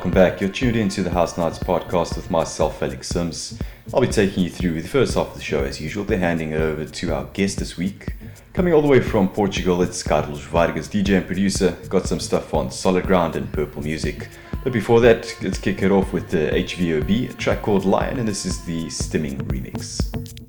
Welcome back. You're tuned into the House Knights podcast with myself, Alex Sims. I'll be taking you through the first half of the show as usual, then handing over to our guest this week. Coming all the way from Portugal, it's Carlos Vargas, DJ and producer. Got some stuff on Solid Ground and Purple Music. But before that, let's kick it off with the HVOB, track called Lion, and this is the Stimming remix.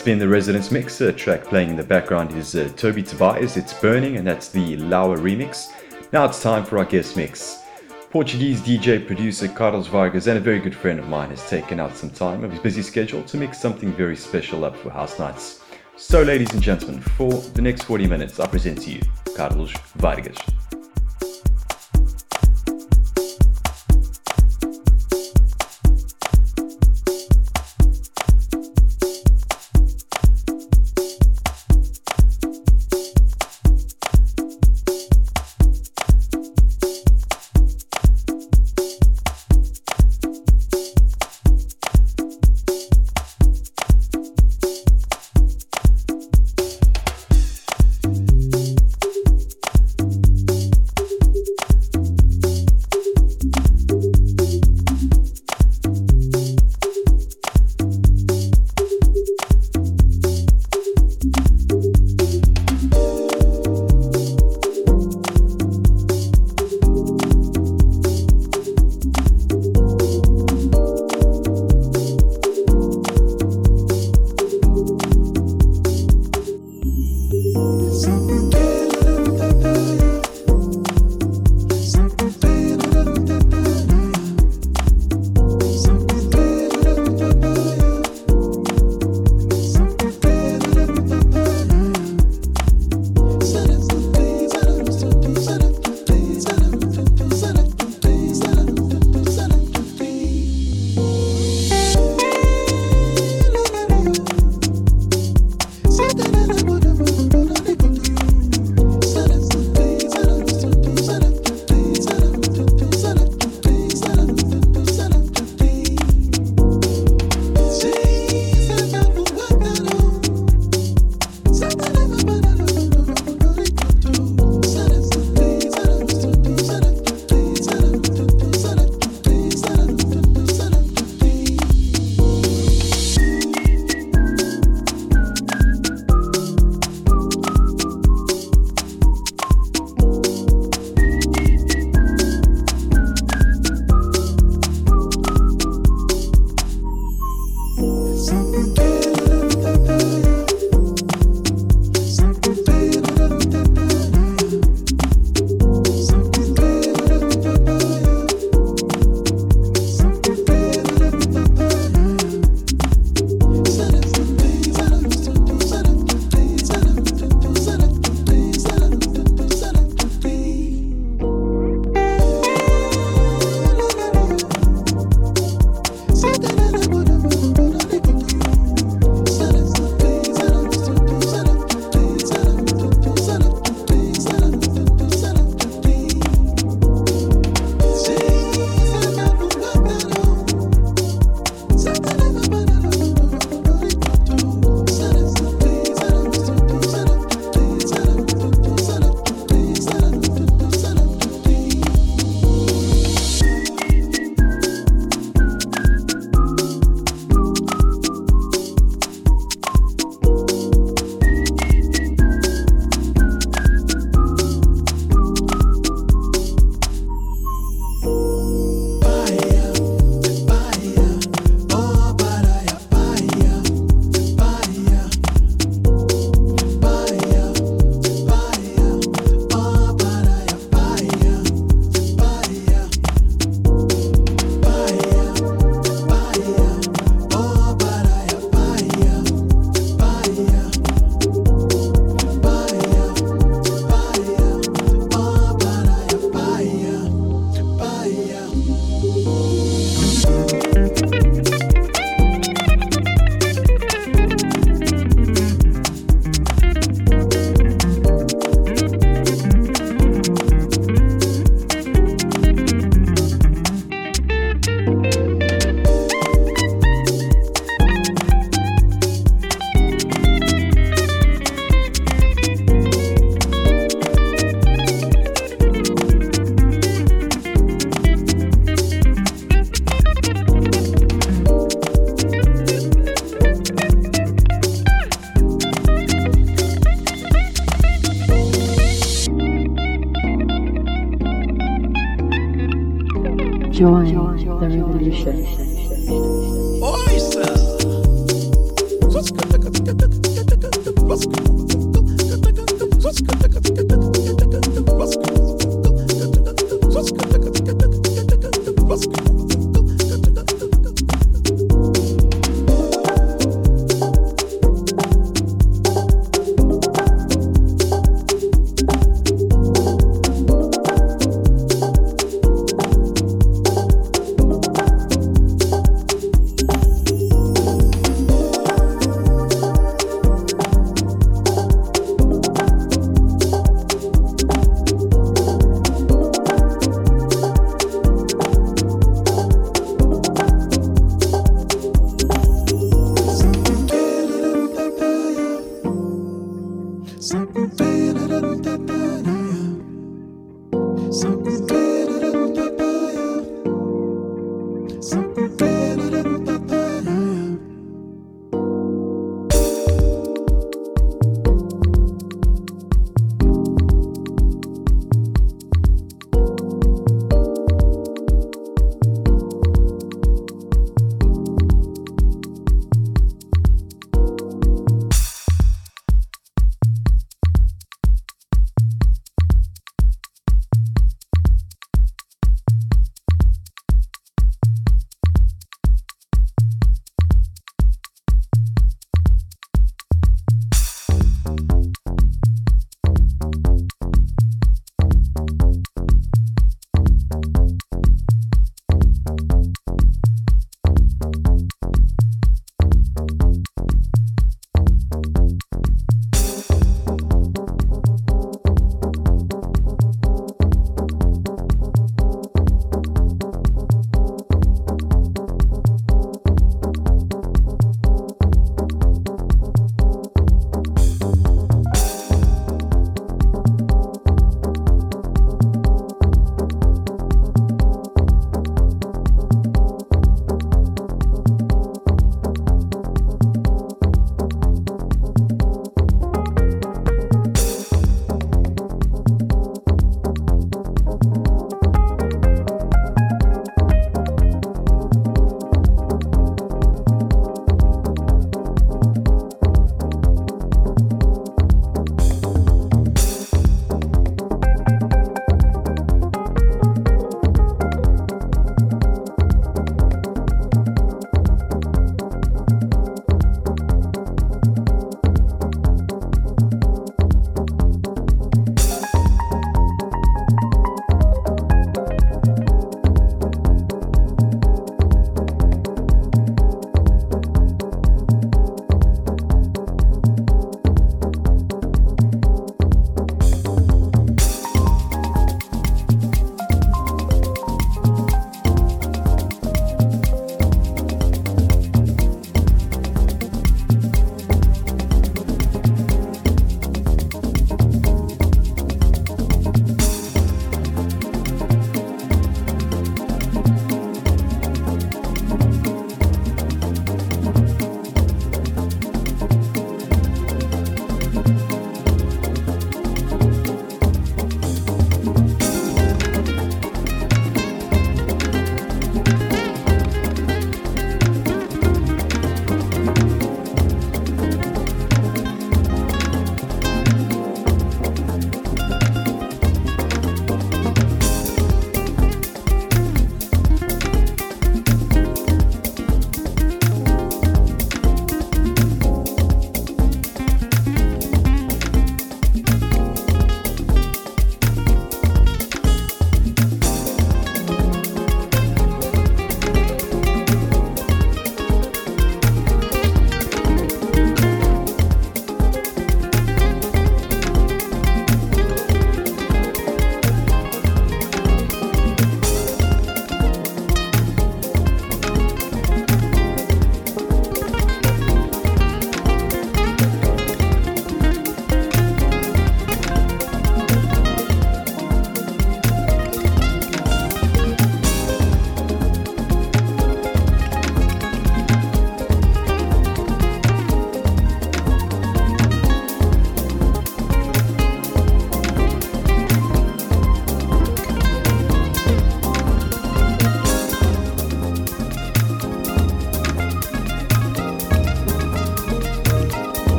That's been the Resident Mix. A track playing in the background is uh, Toby Tobias, It's Burning, and that's the Laua remix. Now it's time for our guest mix. Portuguese DJ producer Carlos Vargas and a very good friend of mine has taken out some time of his busy schedule to mix something very special up for House Nights. So, ladies and gentlemen, for the next 40 minutes, I present to you Carlos Vargas.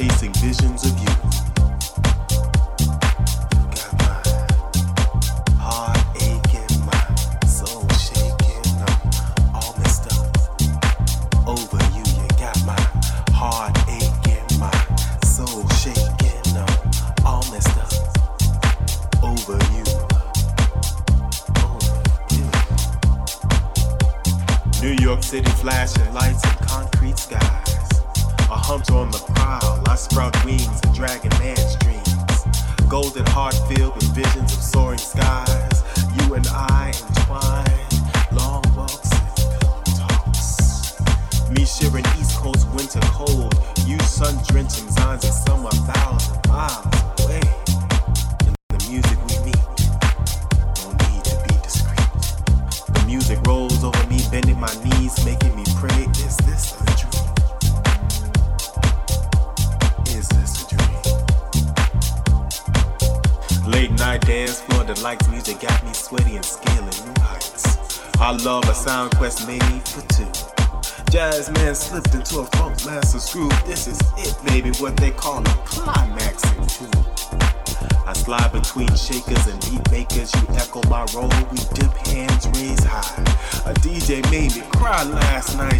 DJ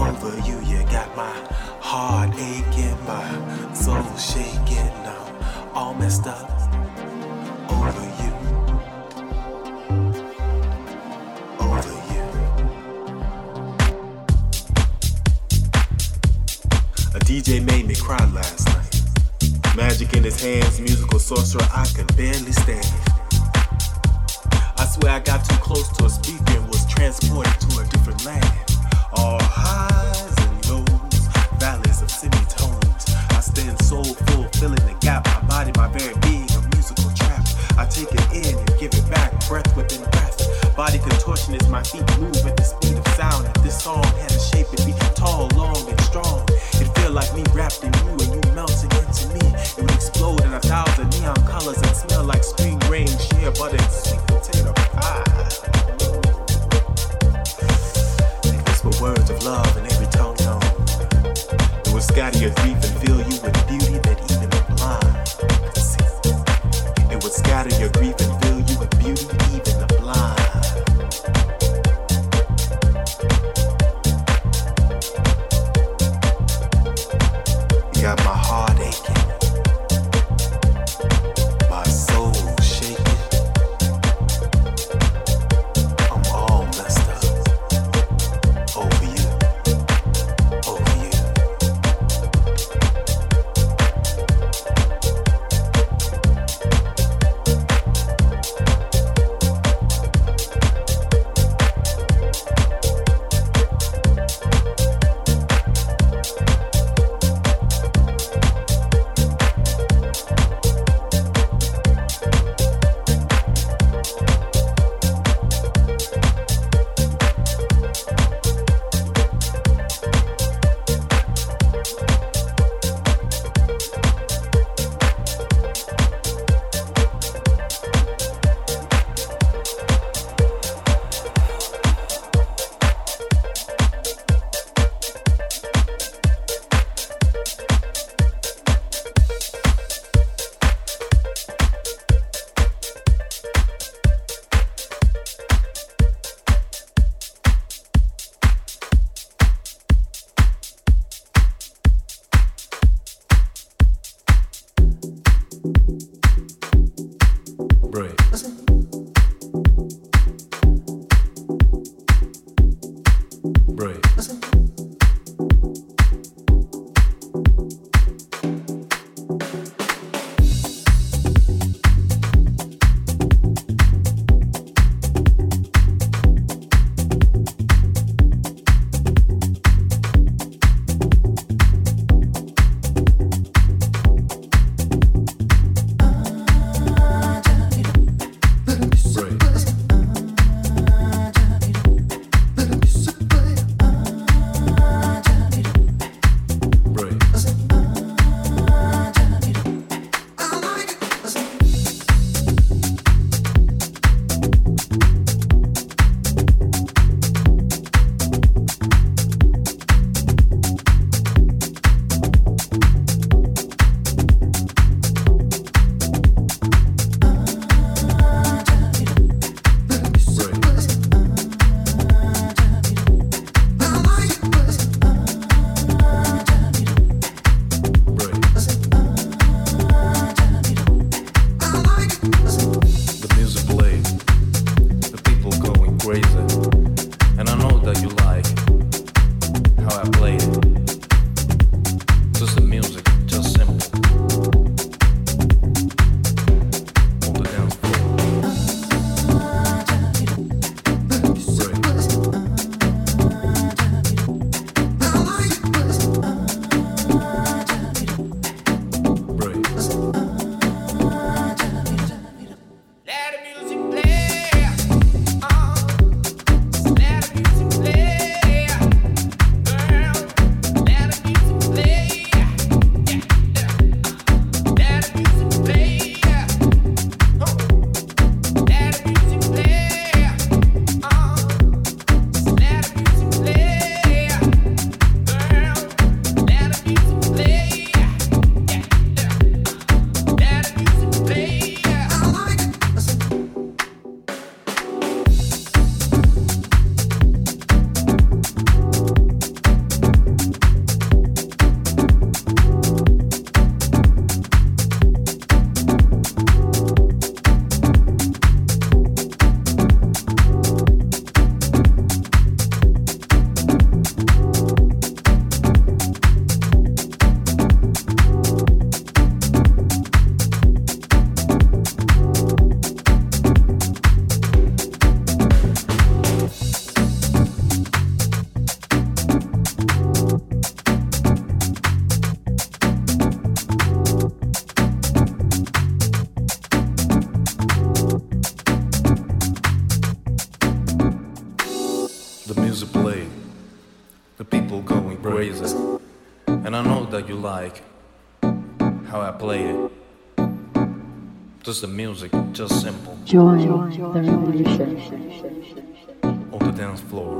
Over you, you got my heart aching, my soul shaking. I'm all messed up. Over you. Over you. A DJ made me cry last night. Magic in his hands, musical sorcerer, I could barely stand it. I swear I got too close to a speaker and was transported to a different land. All filling the gap. My body, my very being, a musical trap. I take it in and give it back, breath within breath. Body contortion as my feet move at the speed of sound. If this song had a shape, it'd be tall, long, and strong. It feel like me wrapped in you and you melting into me. It would explode in a thousand neon colors and smell like spring rain, shea butter, and sweet potato pie. They whisper words of love in every tone known. It will scatter your grief and fill you the music, just simple. Join the revolution on the dance floor.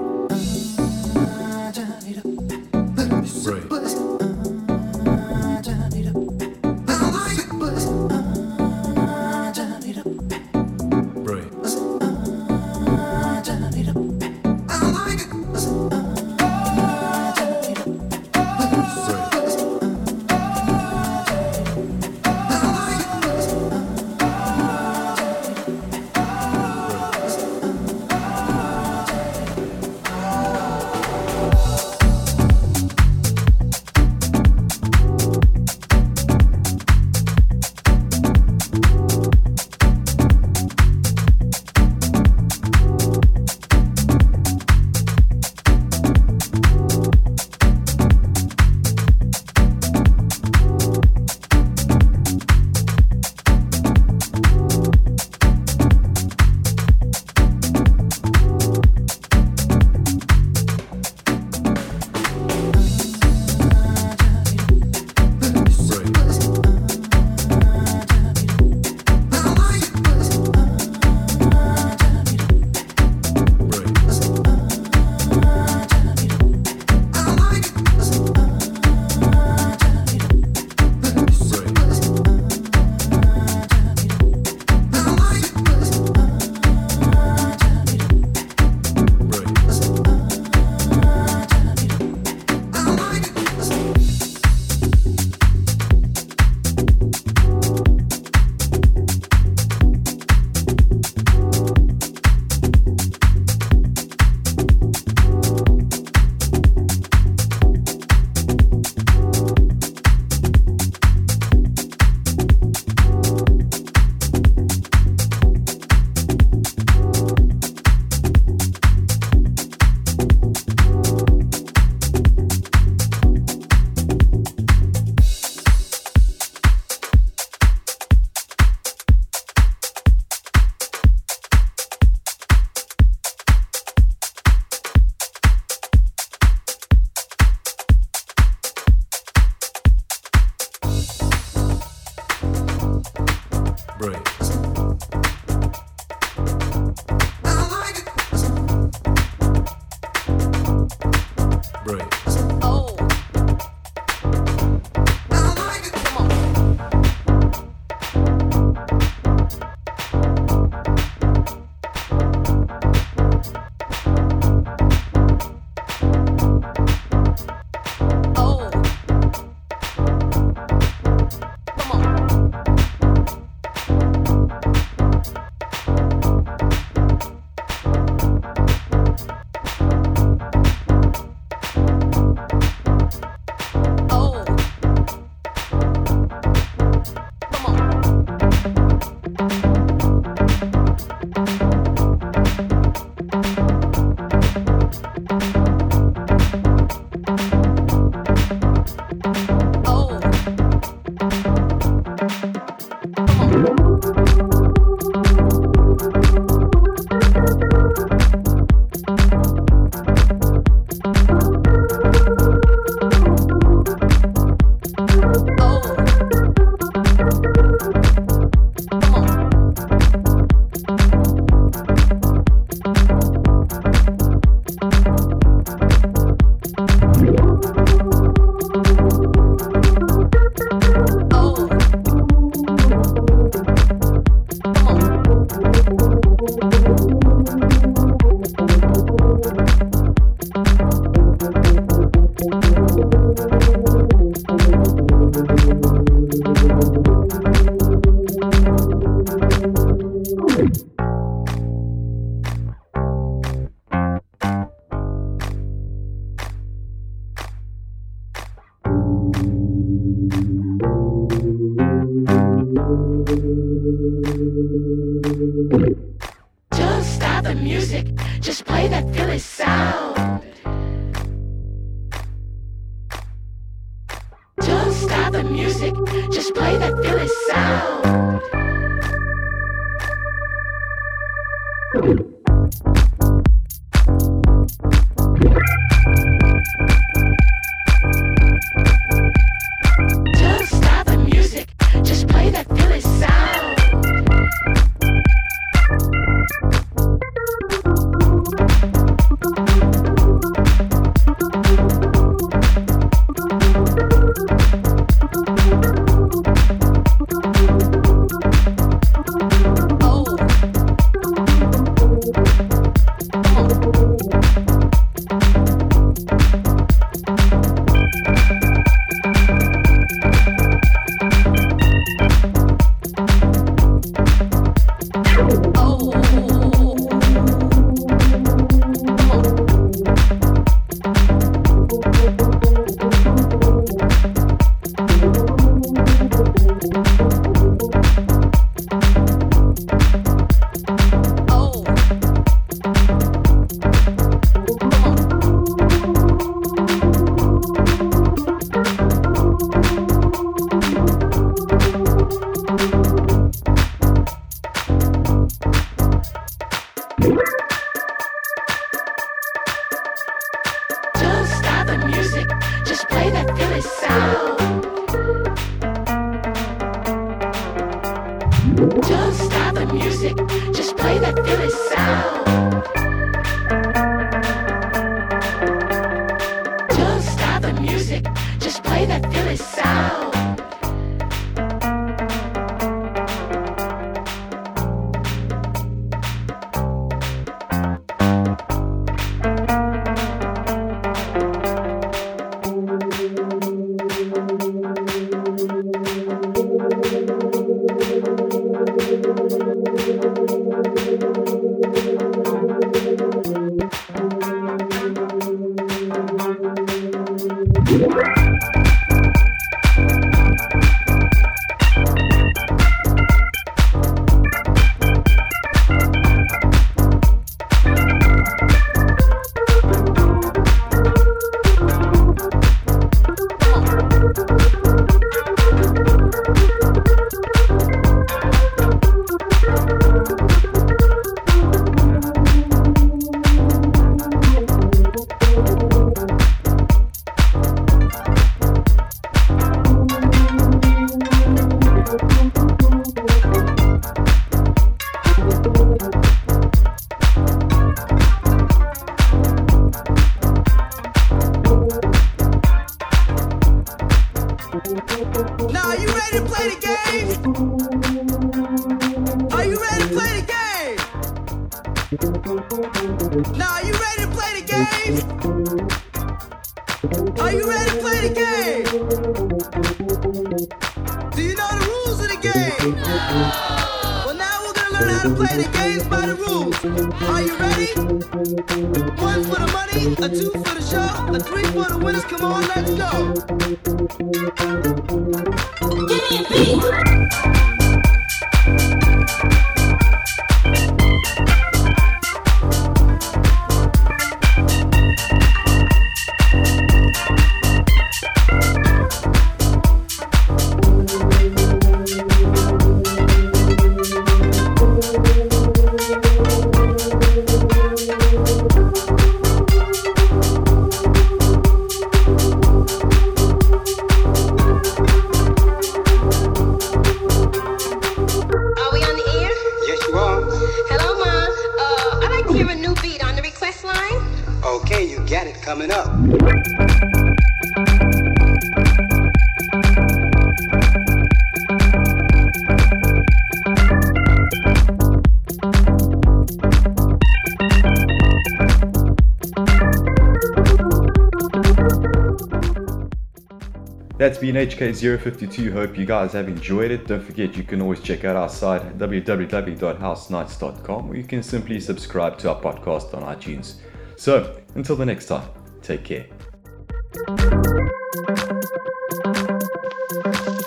HK052. hope you guys have enjoyed it. Don't forget you can always check out our site www.housenights.com or you can simply subscribe to our podcast on iTunes. So until the next time, take care.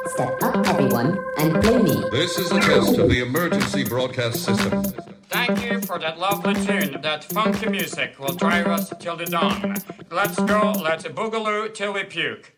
Step up, everyone, and play me. This is a test of the emergency broadcast system. Thank you for that lovely tune. That funky music will drive us till the dawn. Let's go, let's boogaloo till we puke.